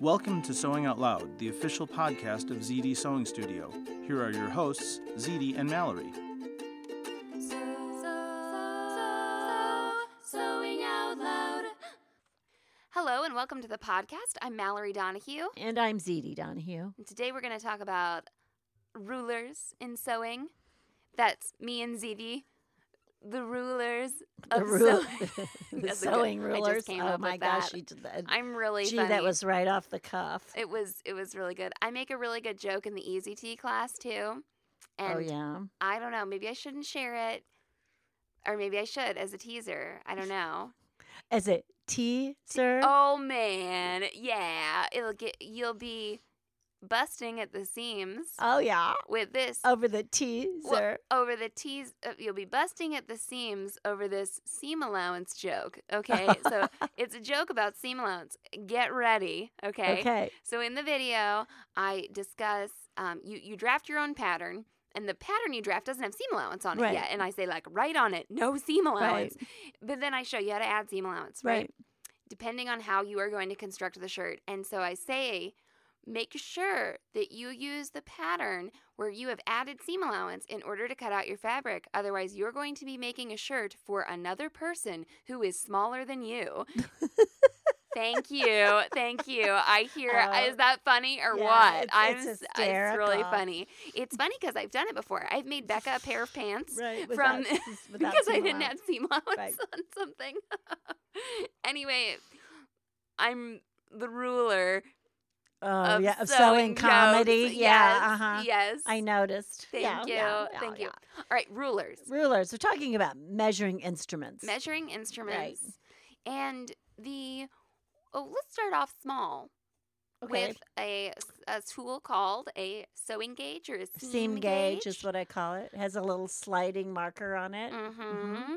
Welcome to Sewing Out Loud, the official podcast of ZD Sewing Studio. Here are your hosts, ZD and Mallory. Sewing out loud. Hello and welcome to the podcast. I'm Mallory Donahue. And I'm ZD Donahue. And today we're going to talk about rulers in sewing. That's me and ZD. The rulers of The, sewing. the good- sewing I rulers. just came oh my gosh, you did that. I'm really Gee, funny. that was right off the cuff. It was it was really good. I make a really good joke in the Easy T class too. Oh, and oh yeah. I don't know, maybe I shouldn't share it. Or maybe I should as a teaser. I don't know. As a teaser. Oh man, yeah, it'll get you'll be busting at the seams Oh, yeah. with this Over the well, teaser. over the tees. Uh, you'll be busting at the seams over this seam allowance joke. Okay, so it's a joke about seam allowance. Get ready. Okay. okay. So in the video, I discuss um, you you draft your own pattern. And the pattern you draft doesn't have seam allowance on it Right. yet. And I say, like, write on it, no seam allowance. Right. But then I show you how to add seam allowance, right? Right. depending on how you are going to construct the shirt. And so I say, make sure that you use the pattern where you have added seam allowance in order to cut out your fabric. Otherwise, you're going to be making a shirt for another person who is smaller than you. Thank you. Thank you. I hear, Oh, is that funny or yeah, what? it's- I'm, it's it's really funny. It's funny because I've done it before. I've made Becca a pair of pants Right. from without- without because I didn't have seam allowance Right. on something. anyway, I'm the ruler Oh, of yeah. Of sewing sewing jokes. comedy. Yeah. Yes, Uh huh. Yes. I noticed. Thank yeah, you. yeah, yeah, Thank you. All right, rulers, Rulers. We're talking about measuring instruments. measuring instruments, and the. Oh, let's start off small okay. with a, a tool called a sewing gauge or a seam, Seam gauge is what I call it. It has a little sliding marker on it. Mm-hmm.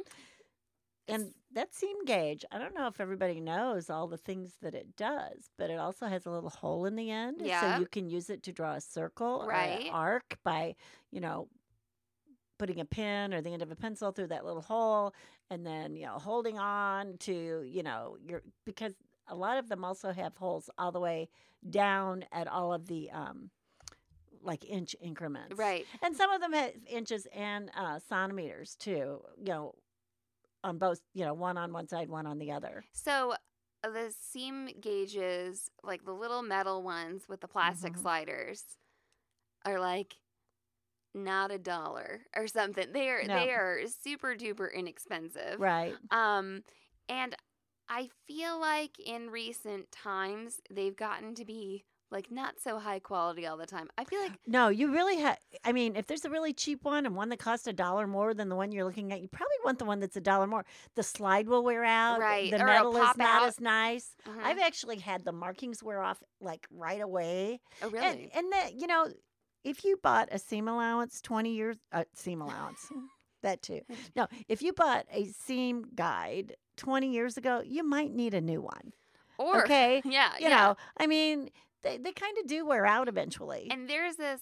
And that seam gauge, I don't know if everybody knows all the things that it does, but it also has a little hole in the end. Yeah. So you can use it to draw a circle or an arc by, you know, putting a pin or the end of a pencil through that little hole and then, you know, holding on to, you know, your because a lot of them also have holes all the way down at all of the um like inch increments. Right. And some of them have inches and uh, centimeters too, you know, on both, you know, one on one side, one on the other. So uh, the seam gauges, like the little metal ones with the plastic Mhm. sliders, are like not a dollar or something. They are No. they are super duper inexpensive. Right. Um, and I feel like in recent times they've gotten to be like not so high quality all the time. I feel like No, you really have. I mean, if there's a really cheap one and one that costs a dollar more than the one you're looking at, you probably want the one that's a dollar more. The slide will wear out. Right, The or metal is not out. as nice. Mhm. I've actually had the markings wear off like right away. oh really And and that you know, if you bought a seam allowance twenty years uh, seam allowance, that too. No, if you bought a seam guide twenty years ago, you might need a new one. or okay, yeah You yeah. know, I mean, they they kind of do wear out eventually. And there's this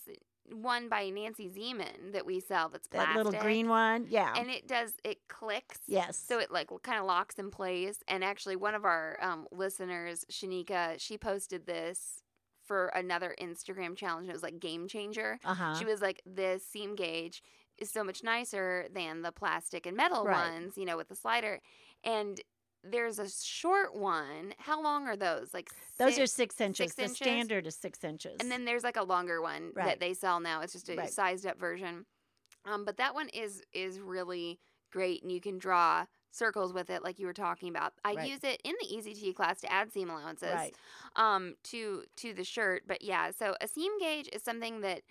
one by Nancy Zieman that we sell that's that little green one, yeah. And it does it clicks. yes. So it like kind of locks in place. And actually, one of our um, listeners, Shanika, she posted this for another Instagram challenge. It was like game changer. uh huh. She was like, "This seam gauge is so much nicer than the plastic and metal Right. ones, you know, with the slider." And there's a short one. How long are those? Like Those are six- six inches. the inches? standard is six inches. And then there's like a longer one Right. that they sell now. It's just a Right. sized up version. Um, but that one is is really great, and you can draw circles with it, like you were talking about. I Right. use it in the Easy T class to add seam allowances um, to to the shirt. But yeah, so a seam gauge is something that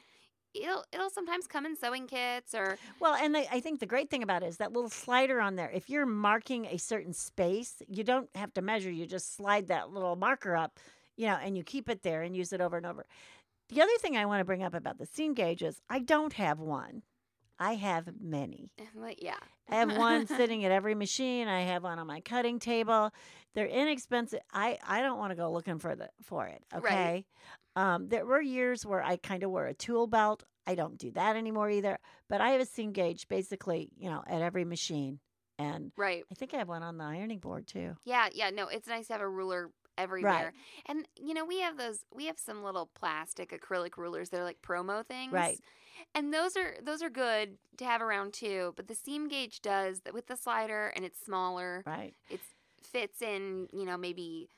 it'll it'll sometimes come in sewing kits or Well, and the, I think the great thing about it is that little slider on there. If you're marking a certain space, you don't have to measure. You just slide that little marker up, you know, and you keep it there and use it over and over. The other thing I want to bring up about the seam gauge is I don't have one. I have many. yeah. I have one sitting at every machine. I have one on my cutting table. They're inexpensive. I, I don't want to go looking for the for it. Right. Um, there were years where I kind of wore a tool belt. I don't do that anymore either. But I have a seam gauge basically, you know, at every machine. And Right. I think I have one on the ironing board too. Yeah, yeah, no, it's nice to have a ruler everywhere. Right. And you know, we have those we have some little plastic acrylic rulers. They're like promo things. Right. And those are those are good to have around too, but the seam gauge does that with the slider and it's smaller. Right. It fits in, you know, maybe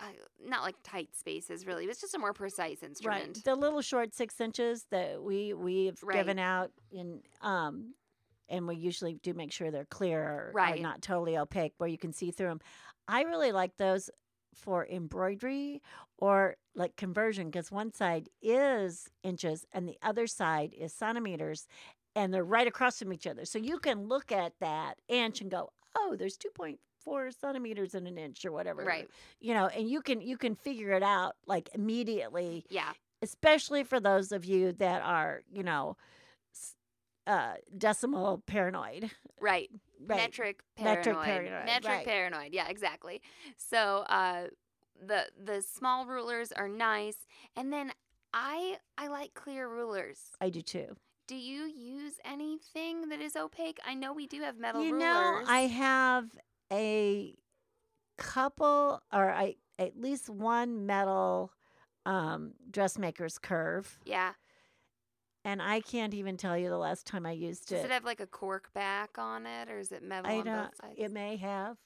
uh, not like tight spaces really. It's just a more precise instrument. Right. The little short six inches that we we've Right. given out in um and we usually do make sure they're clear or, or Right. not totally opaque where you can see through them. I really like those for embroidery or like conversion because one side is inches and the other side is centimeters and they're right across from each other. So you can look at that inch and go, oh, there's 2.4 centimeters in an inch or whatever. Right. You know, and you can you can figure it out like immediately Yeah. especially for those of you that are, you know, uh, decimal paranoid. Right. Right. Metric paranoid. Metric paranoid, Metric right. paranoid. Yeah, exactly. So uh the the small rulers are nice. And then I I like clear rulers. I do too. Do you use anything that is opaque? I know we do have metal you rulers. know, I have a couple, or I at least one metal um, dressmaker's curve, Yeah. and I can't even tell you the last time I used it. Does it. have like a cork back on it or is it metal I on don't. both sides? It may have.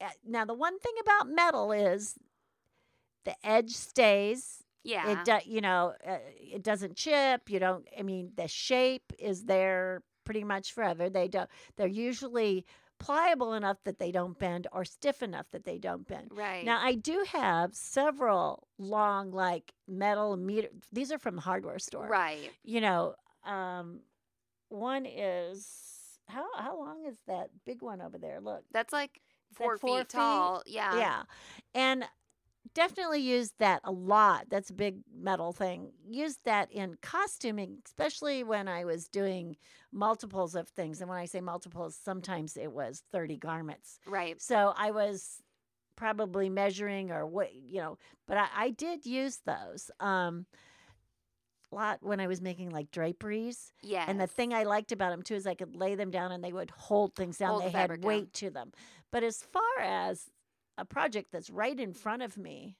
Uh, Now, the one thing about metal is the edge stays. yeah. It do, you know, uh, it doesn't chip. You don't. I mean, the shape is there pretty much forever. They don't. They're usually pliable enough that they don't bend, or stiff enough that they don't bend. right. Now, I do have several long, like metal meter. These are from the hardware store. right. You know, um, one is how how long is that big one over there? Look, That's like four, four feet feet? tall. Yeah. yeah. And definitely used that a lot. That's a big metal thing. Used that in costuming, especially when I was doing multiples of things. And when I say multiples, sometimes it was 30 garments. Right. So I was probably measuring or what, you know, but I, I did use those. Um, a lot when I was making like draperies. Yeah. And the thing I liked about them too is I could lay them down and they would hold things down. Hold they fabric had down. weight to them. But as far as a project that's right in front of me,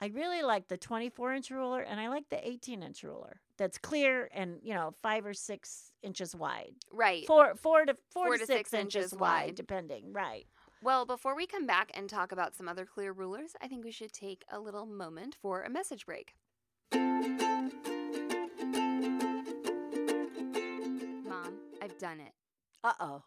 I really like the 24 inch ruler and I like the 18 inch ruler that's clear and, you know, five or six inches wide. right. Four, four to four, Four to, to six, six inches, inches wide, wide. depending. Right. Well, before we come back and talk about some other clear rulers, I think we should take a little moment for a message break. Mom, I've done it. Uh oh.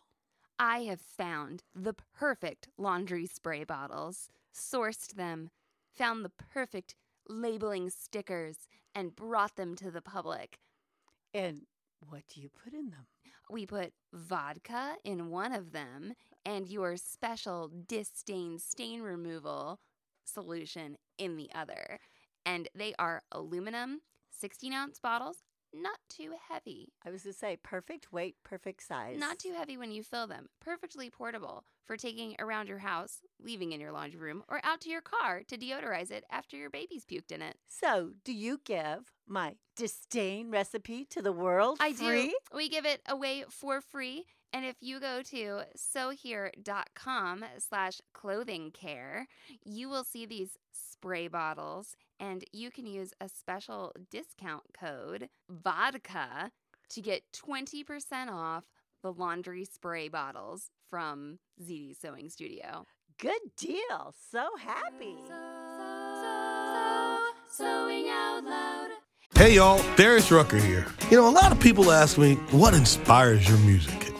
I have found the perfect laundry spray bottles, sourced them, found the perfect labeling stickers, and brought them to the public. And what do you put in them? We put vodka in one of them and your special disdain stain removal solution in the other. And they are aluminum 16 ounce bottles, not too heavy. I was to say perfect weight, perfect size. Not too heavy when you fill them. Perfectly portable for taking around your house, leaving in your laundry room, or out to your car to deodorize it after your baby's puked in it. So, do you give my disdain recipe to the world I free? do. We give it away for free. And if you go to sewhere.com slash clothing care, you will see these spray bottles and you can use a special discount code vodka to get 20% off the laundry spray bottles from ZD Sewing Studio. good deal. So happy. Sewing out loud. Hey y'all, Darius Rucker here. You know, a lot of people ask me, what inspires your music?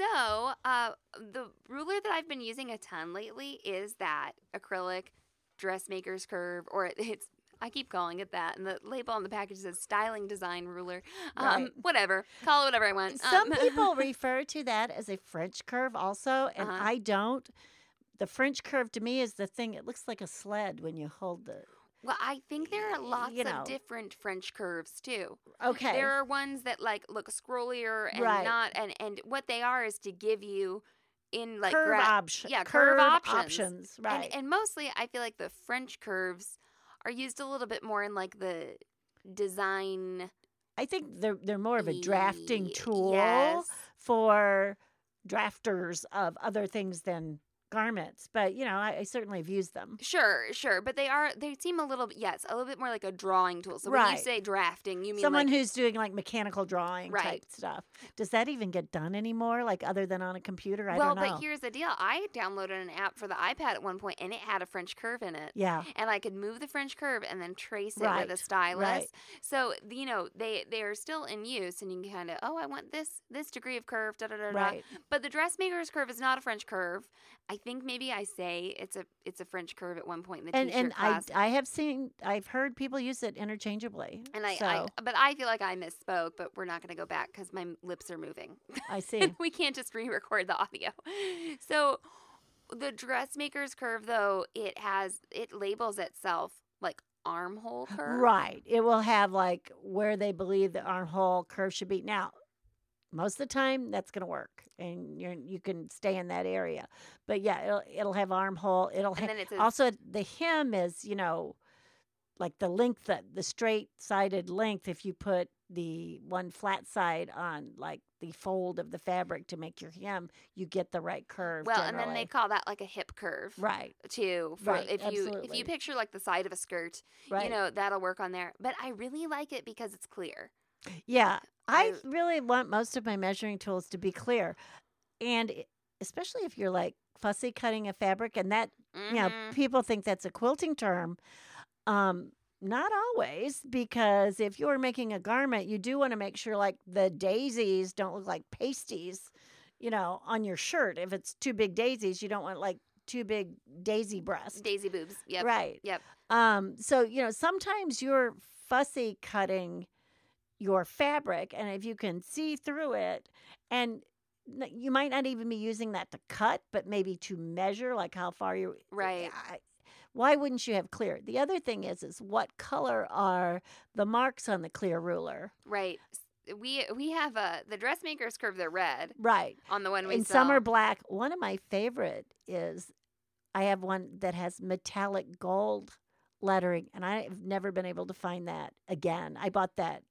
So, uh, the ruler that I've been using a ton lately is that acrylic dressmaker's curve, or it's I keep calling it that, and the label on the package says styling design ruler. Um, Right. Whatever, call it whatever I want. Some Um, people refer to that as a French curve also, and Uh-huh. I don't. The French curve to me is the thing, it looks like a sled when you hold the. Well, I think there are lots you know. of different French curves too. Okay. There are ones that like look scrollier and Right. not, and and what they are is to give you in like curve gra- option. yeah, curve options. options. Right. And, and mostly, I feel like the French curves are used a little bit more in like the design I think they're they're more of a drafting tool yes. for drafters of other things than garments. But you know, I, I certainly have used them. Sure, sure, but they are they seem a little bit yes, a little bit more like a drawing tool. So when you say drafting, you mean Someone like who's doing like mechanical drawing type stuff. Does that even get done anymore? Like other than on a computer? I well, don't know. but here's the deal. I downloaded an app for the iPad at one point, and it had a French curve in it. yeah. and I could move the French curve and then trace it Right, with a stylus. right. So you know they they are still in use, and you can kind of oh I want this this degree of curve da da da da. Right. But the dressmaker's curve is not a French curve. I think maybe I say it's a it's a French curve at one point in the And and I class. I have seen I've heard people use it interchangeably. and I, so I, but I feel like I misspoke, but we're not going to go back because my lips are moving. I see. we can't just re-record the audio. So the dressmaker's curve, though, it has it labels itself like armhole curve. Right. It will have like where they believe the armhole curve should be. Now, most of the time that's going to work and you're you can stay in that area. But yeah, it'll it'll have armhole. It'll And ha- then it also the hem is, you know, like the length that the straight sided length if you put the one flat side on like the fold of the fabric to make your hem, you get the right curve. well, and then they call that like a hip curve. right, Too for Right, if you if you picture like the side of a skirt, right. you know that'll work on there. But I really like it because it's clear. Yeah, I really want most of my measuring tools to be clear, and especially if you're like fussy cutting a fabric, and that you know Mhm. people think that's a quilting term. Um, not always, because if you're making a garment, you do want to make sure like the daisies don't look like pasties, you know, on your shirt. If it's two big daisies, you don't want like two big daisy breasts. daisy boobs. Yep. Right. Yep. Um, so you know, sometimes you're fussy cutting your fabric, and if you can see through it, and you might not even be using that to cut, but maybe to measure, like how far you. Eh, right. I, why wouldn't you have clear? The other thing is, is what color are the marks on the clear ruler? Right. We we have a the dressmaker's curve. They're red Right. on the one we and sell. some are black. One of my favorite is I have one that has metallic gold lettering, and I've never been able to find that again. I bought that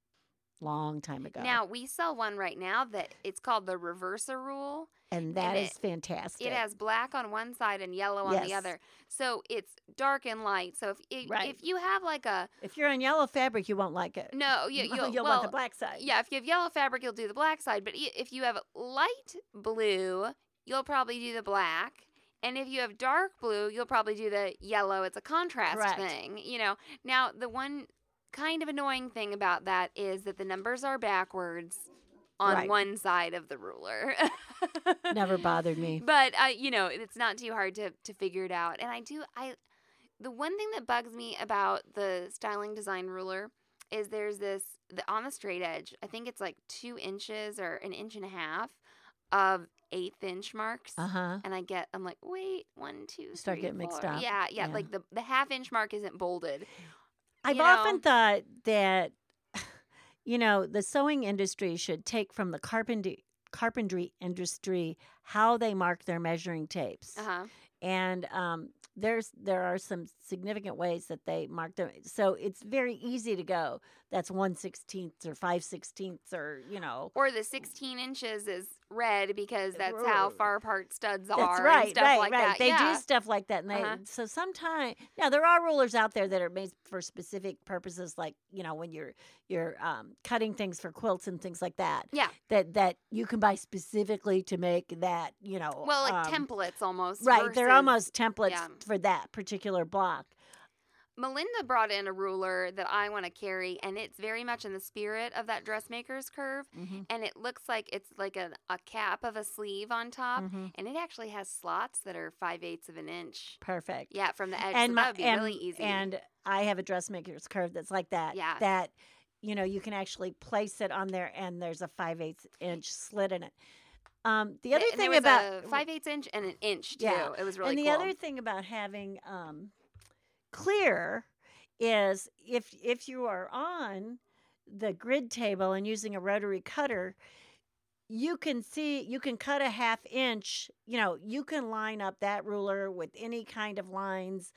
long time ago. Now we sell one right now that it's called the reverser rule. and that and is it- fantastic. It has black on one side and yellow on the other. So it's dark and light. So if if, Right. if you have like a if you're on yellow fabric, you won't like it. no, you you'll, you'll well, want the black side. Yeah, if you have yellow fabric, you'll do the black side. But if you have light blue, you'll probably do the black. And if you have dark blue, you'll probably do the yellow. It's a contrast Correct. thing, you know. Now, the one kind of annoying thing about that is that the numbers are backwards on Right. one side of the ruler. Never bothered me. but uh, you know, it's not too hard to to figure it out. And I do I the one thing that bugs me about the styling design ruler is there's this the on the straight edge. I think it's like two inches or an inch and a half of eighth inch marks. Uh huh. And I get, I'm like, wait, one, two, Start three, getting mixed up. Yeah, yeah, Yeah. Like the the half inch mark isn't bolded. I've you often thought that, you know, the sewing industry should take from the carpentry carpentry industry how they mark their measuring tapes. Uh huh. and um, there's there are some significant ways that they mark them. So it's very easy to go. That's one sixteenth or five sixteenths or you know. Or the 16 inches is red because that's how far apart studs That's are. right, and stuff right, like right. That. They yeah. do stuff like that, and they Uh-huh. so sometimes now there are rulers out there that are made for specific purposes, like you know when you're you're um, cutting things for quilts and things like that. Yeah. that that you can buy specifically to make that you know. Well, like um, templates almost. Right, they're almost templates yeah. for that particular block. Melinda brought in a ruler that I want to carry, and it's very much in the spirit of that dressmaker's curve. Mhm. And it looks like it's like a, a cap of a sleeve on top, Mhm. and it actually has slots that are five eighths of an inch. Perfect. Yeah, from the edge. and so my- that would be and, really easy. And I have a dressmaker's curve that's like that. Yeah. That you know you can actually place it on there, and there's a five eighths inch slit in it. Um, the other Th- and thing about a five eighths inch and an inch too. Yeah, It was really and the cool. other thing about having um, clear is if if you are on the grid table and using a rotary cutter you can see you can cut a half inch you know you can line up that ruler with any kind of lines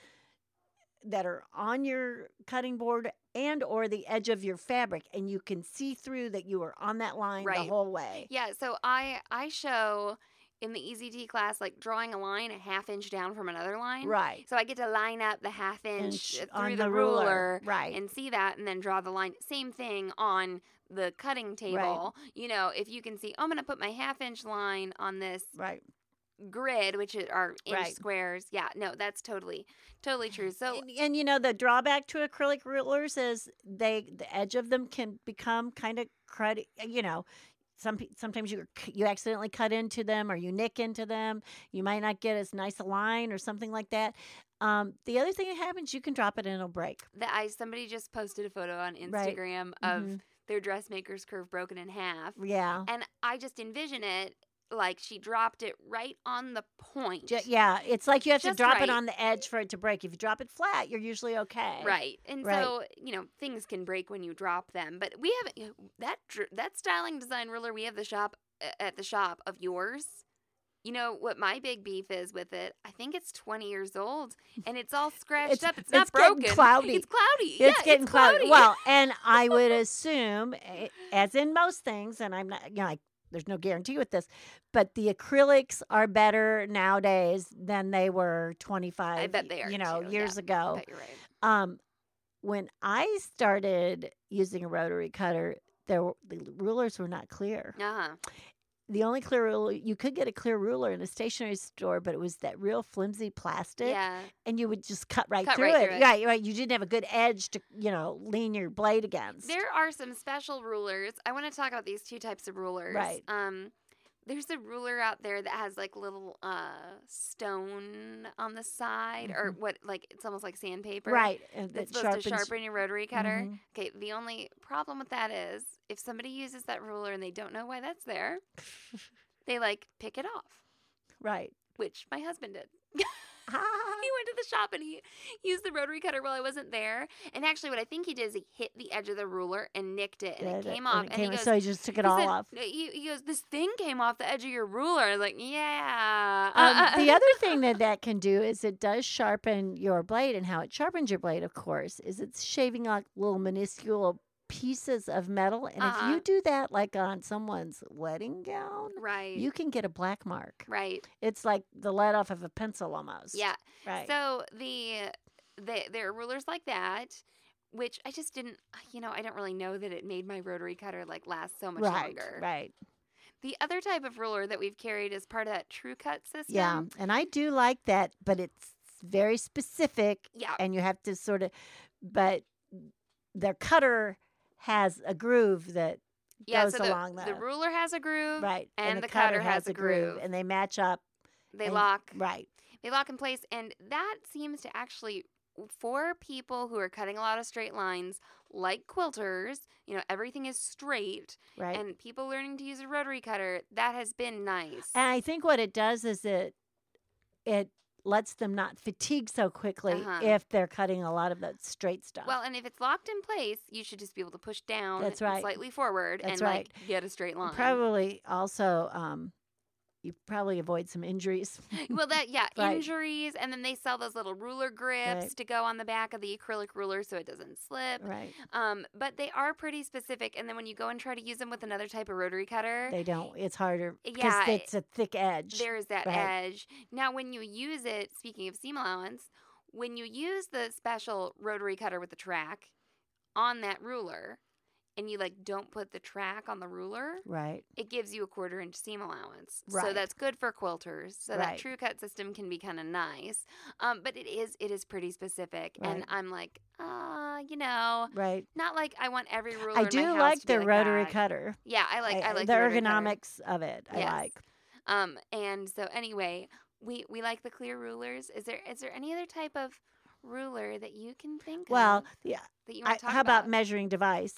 that are on your cutting board and or the edge of your fabric and you can see through that you are on that line the whole way. Yeah, so I I show in the EZT class like drawing a line a half inch down from another line. right So I get to line up the half inch, Inch uh, through the, the ruler, ruler, right. and see that, and then draw the line. Same thing on the cutting table. You know, if you can see, oh, I'm going to put my half inch line on this right grid, which are inch Right. squares. Yeah, no, that's totally, totally true. So and, and you know the drawback to acrylic rulers is they the edge of them can become kind of cruddy you know some sometimes you you accidentally cut into them or you nick into them. You might not get as nice a line or something like that. Um, the other thing that happens you can drop it and it'll break. That I somebody just posted a photo on Right. Instagram of Mhm. their dressmaker's curve broken in half, yeah. And I just envision it like she dropped it right on the point. Ju- yeah it's like you have to drop right. it on the edge for it to break if you drop it flat you're usually okay Right. And Right. so, you know, things can break when you drop them. But we have that that styling design ruler we have the shop uh, at the shop of yours. You know what my big beef is with it? I think it's 20 years old and it's all scratched It's- up. It's not it's getting broken. cloudy. It's cloudy. it's yeah, getting it's cloudy. Well, and I would assume, eh, as in most things, and I'm not, you know, I, there's no guarantee with this, but the acrylics are better nowadays than they were 25, I bet they are you know, too, years yeah. ago. bet you're right. Um, when I started using a rotary cutter, there were, the rulers were not clear. Uh-huh. The only clear ruler you could get a clear ruler in a stationery store, but it was that real flimsy plastic Yeah. and you would just cut right Cut through right it. through it. Right, right. You didn't have a good edge to, you know, lean your blade against. There are some special rulers. I want to talk about these two types of rulers. Right. Um, there's a ruler out there that has like little uh stone on the side, or what? Like it's almost like sandpaper. Mm-hmm. right. And That's that supposed to sharpen your rotary cutter. Mhm. Okay. The only problem with that is if somebody uses that ruler and they don't know why that's there, they like pick it off, Right. which my husband did. He went to the shop and he used the rotary cutter while I wasn't there. And actually, what I think he did is he hit the edge of the ruler and nicked it, and it came off. it And, came- he goes, so he just took it all said- off. He, he goes, this thing came off the edge of your ruler. I was like, yeah. Um, the other thing that that can do is it does sharpen your blade, and how it sharpens your blade, of course, is it's shaving like little minuscule pieces of metal. And if Uh-huh. you do that, like on someone's wedding gown, right, you can get a black mark. right, It's like the lead off of a pencil almost. yeah. Right. So the, the there are rulers like that, which I just didn't, you know, I don't really know that it made my rotary cutter like last so much right. longer. Right. The other type of ruler that we've carried is part of that True Cut system. Yeah, and I do like that, but it's very specific, Yeah. and you have to sort of. But their cutter has a groove that Yeah, goes so the, along the ruler has a groove, right, and the cutter has a groove. and they match up. They and- lock, Right. they lock in place, and that seems to actually for people who are cutting a lot of straight lines, like quilters, you know, everything is straight, right. and people learning to use a rotary cutter, that has been nice. And I think what it does is it it lets them not fatigue so quickly Uh-huh. if they're cutting a lot of that straight stuff. well, and if it's locked in place, you should just be able to push down That's right. slightly forward That's and right. like get a straight line. probably also um, you probably avoid some injuries. Well, that yeah, Right. injuries, and then they sell those little ruler grips Right. to go on the back of the acrylic ruler so it doesn't slip. right. Um, but they are pretty specific, and then when you go and try to use them with another type of rotary cutter, They don't. It's harder because Yeah, it's a thick edge. there's that Right. edge. Now, when you use it, speaking of seam allowance, when you use the special rotary cutter with the track on that ruler, and you like don't put the track on the ruler, Right. it gives you a quarter inch seam allowance. So that's good for quilters. So that true cut system can be kind of nice. Um, but it is it is pretty specific. And I'm like, uh, you know, Right. not like I want every ruler. I in my do like the like rotary that. cutter. Yeah, I like I, like the cutter. ergonomics of it. I Yes. like. Um, and so anyway, we we like the clear rulers. Is there is there any other type of ruler that you can think Well, of Well, yeah. that you I, want to talk how about measuring device?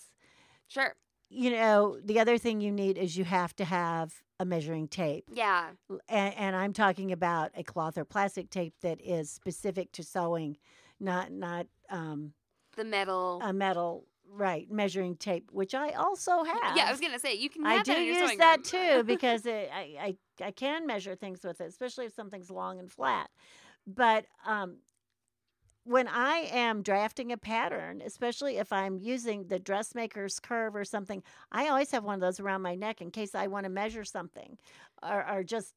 Sure. You know, the other thing you need is you have to have a measuring tape. Yeah. And, and I'm talking about a cloth or plastic tape that is specific to sewing, not not um, The metal. a metal right measuring tape, which I also have. yeah, I was gonna say you can. I do use that room. too because it, I, I I can measure things with it, especially if something's long and flat. But um, when I am drafting a pattern, especially if I'm using the dressmaker's curve or something, I always have one of those around my neck in case I want to measure something, or, or just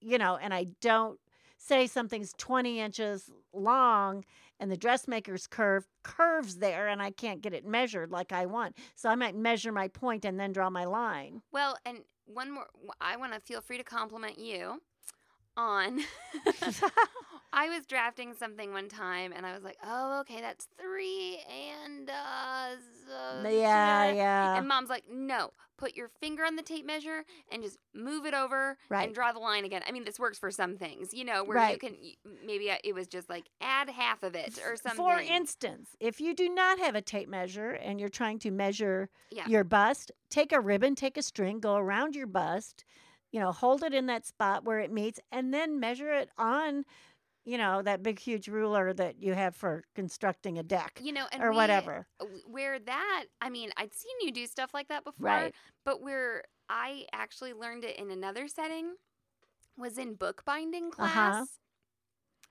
you know, and I don't say something's 20 inches long and the dressmaker's curve curves there and I can't get it measured like I want. So I might measure my point and then draw my line. Well, and one more. I want to feel free to compliment you on. I was drafting something one time, and I was like, "Oh, okay, that's three and uh, so yeah, yeah. And mom's like, "No, put your finger on the tape measure and just move it over Right. and draw the line again." I mean, this works for some things, you know, where you can maybe it was just like add half of it or something. For instance, if you do not have a tape measure and you're trying to measure Yeah. your bust, take a ribbon, take a string, go around your bust, you know, hold it in that spot where it meets, and then measure it on, you know, that big, huge ruler that you have for constructing a deck you know, and or we- whatever. where that i mean i'd seen you do stuff like that before Right. but where i actually learned it in another setting was in bookbinding class Uh-huh.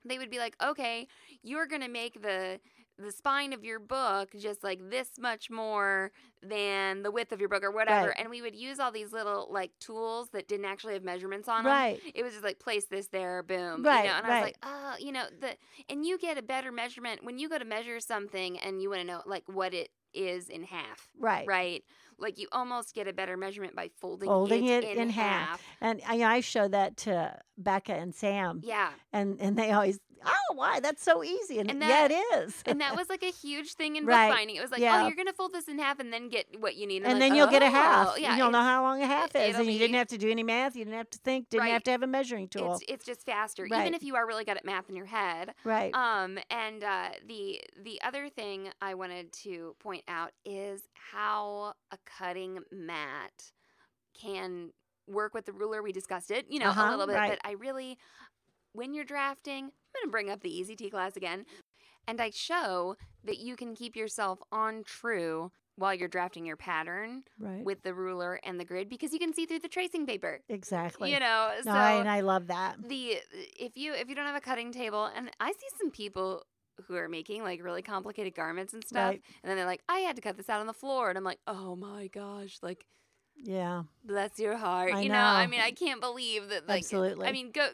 they would be like okay you're going to make the the spine of your book just like this much more than the width of your book or whatever Right. and we would use all these little like tools that didn't actually have measurements on them Right. it was just like place this there, boom. Right, You know, and I was like, oh, you know, the and you get a better measurement when you go to measure something and you want to know like what it is in half. Right. Right. Like you almost get a better measurement by folding, Folding it, it in, in half. And I, I show that to Becca and Sam, Yeah. and, and they always, oh, why? That's so easy. And, And yeah, it is. And that was like a huge thing in Right. bookbinding. It was like, Yeah. oh, you're gonna fold this in half and then get what you need. and then like, you'll get a "Oh, half. Yeah, you'll know how long a half is, and you didn't have to do any math. You didn't have to think. Didn't have to have a measuring tool. It's it's just faster, Right. even if you are really good at math in your head. right. Um, and uh, the the other thing I wanted to point out is how a cutting mat can work with the ruler. We discussed it, you know, Uh-huh, a little bit, right. but I really, when you're drafting, I'm gonna bring up the Easy T class again, and I show that you can keep yourself on true while you're drafting your pattern right. with the ruler and the grid because you can see through the tracing paper. exactly. You know, so I, and I love that. the if you if you don't have a cutting table and i see some people who are making like really complicated garments and stuff Right. and then they're like i had to cut this out on the floor and i'm like oh my gosh like Yeah. bless your heart I you know. i mean i can't believe that like Absolutely. i mean go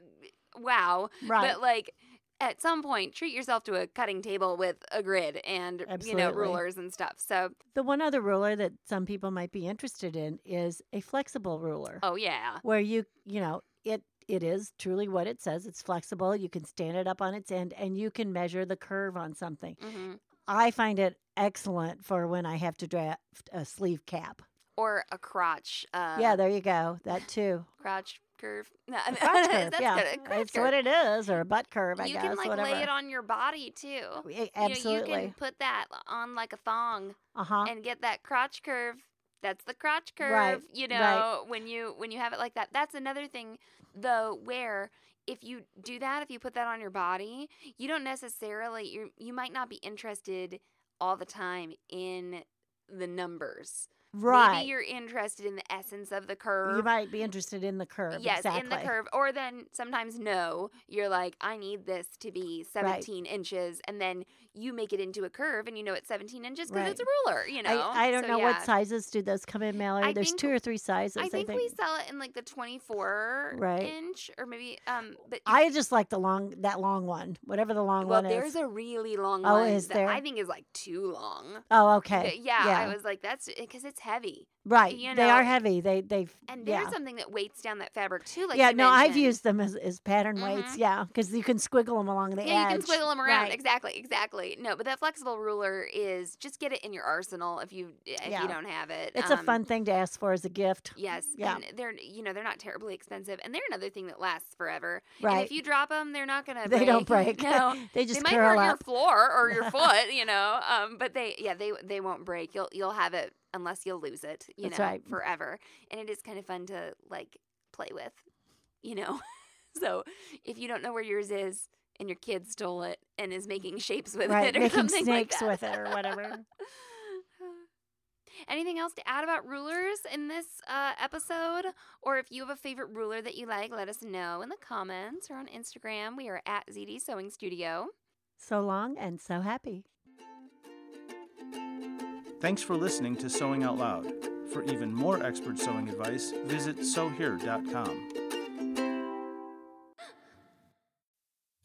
wow Right. but like at some point treat yourself to a cutting table with a grid and you know rulers and stuff so the one other ruler that some people might be interested in is a flexible ruler, oh yeah where you you know it it is truly what it says. It's flexible. You can stand it up on its end, and you can measure the curve on something. hmm I find it excellent for when I have to draft a sleeve cap. Or a crotch uh yeah, there you go. That too. crotch curve. No, crotch curve, that's yeah, good. Crotch it's curve. what it is, or a butt curve, I you guess, can like whatever. lay it on your body too. Y- You know, Absolutely. you can put that on like a thong uh huh. and get that crotch curve. That's the crotch curve. Right, You right. know, when you when you have it like that. That's another thing though where if you do that, if you put that on your body, you don't necessarily you you might not be interested all the time in the numbers. Right. Maybe you're interested in the essence of the curve. You might be interested in the curve. Yes, exactly. in the curve. Or then sometimes no, you're like, I need this to be 17 inches. And then you make it into a curve and you know it's 17 inches because it's a ruler, you know? I, I don't So, know yeah. what sizes do those come in, Mallory. I There's think- two or three sizes. I think, we sell it in like the 24 Right. inch or maybe, um, but I just like the long, that long one, whatever the long well, one there's is. There's a really long Oh, one is that there? I think is like too long. oh, okay. yeah, yeah. I was like, that's because it's heavy. Right. you they are heavy. They they And there's yeah. something that weights down that fabric too. Like yeah, no, I've used them as, as pattern weights. Mhm. Yeah, because you can squiggle them along the Yeah, edge. you can squiggle them around. Right. Exactly, exactly. No, but that flexible ruler is just get it in your arsenal if you if Yeah. you don't have it. It's a Um, fun thing to ask for as a gift. Yes, Yeah. and they're you know they're not terribly expensive, and they're another thing that lasts forever. And Right. if you drop them, they're not gonna. they don't break. No, they they just might curl hurt your floor or your foot, you know. Um, but they yeah they they won't break. You'll you'll have it unless you'll lose it, you That's know, right. forever. And it is kind of fun to like play with, you know. so if you don't know where yours is and your kid stole it and is making shapes with Right, it or making something like snakes that. with it or whatever. Anything else to add about rulers in this uh, episode? Or if you have a favorite ruler that you like, let us know in the comments or on Instagram. We are at ZD Sewing Studio. So long and so happy. Thanks for listening to Sewing Out Loud. For even more expert sewing advice, visit sewhere.com.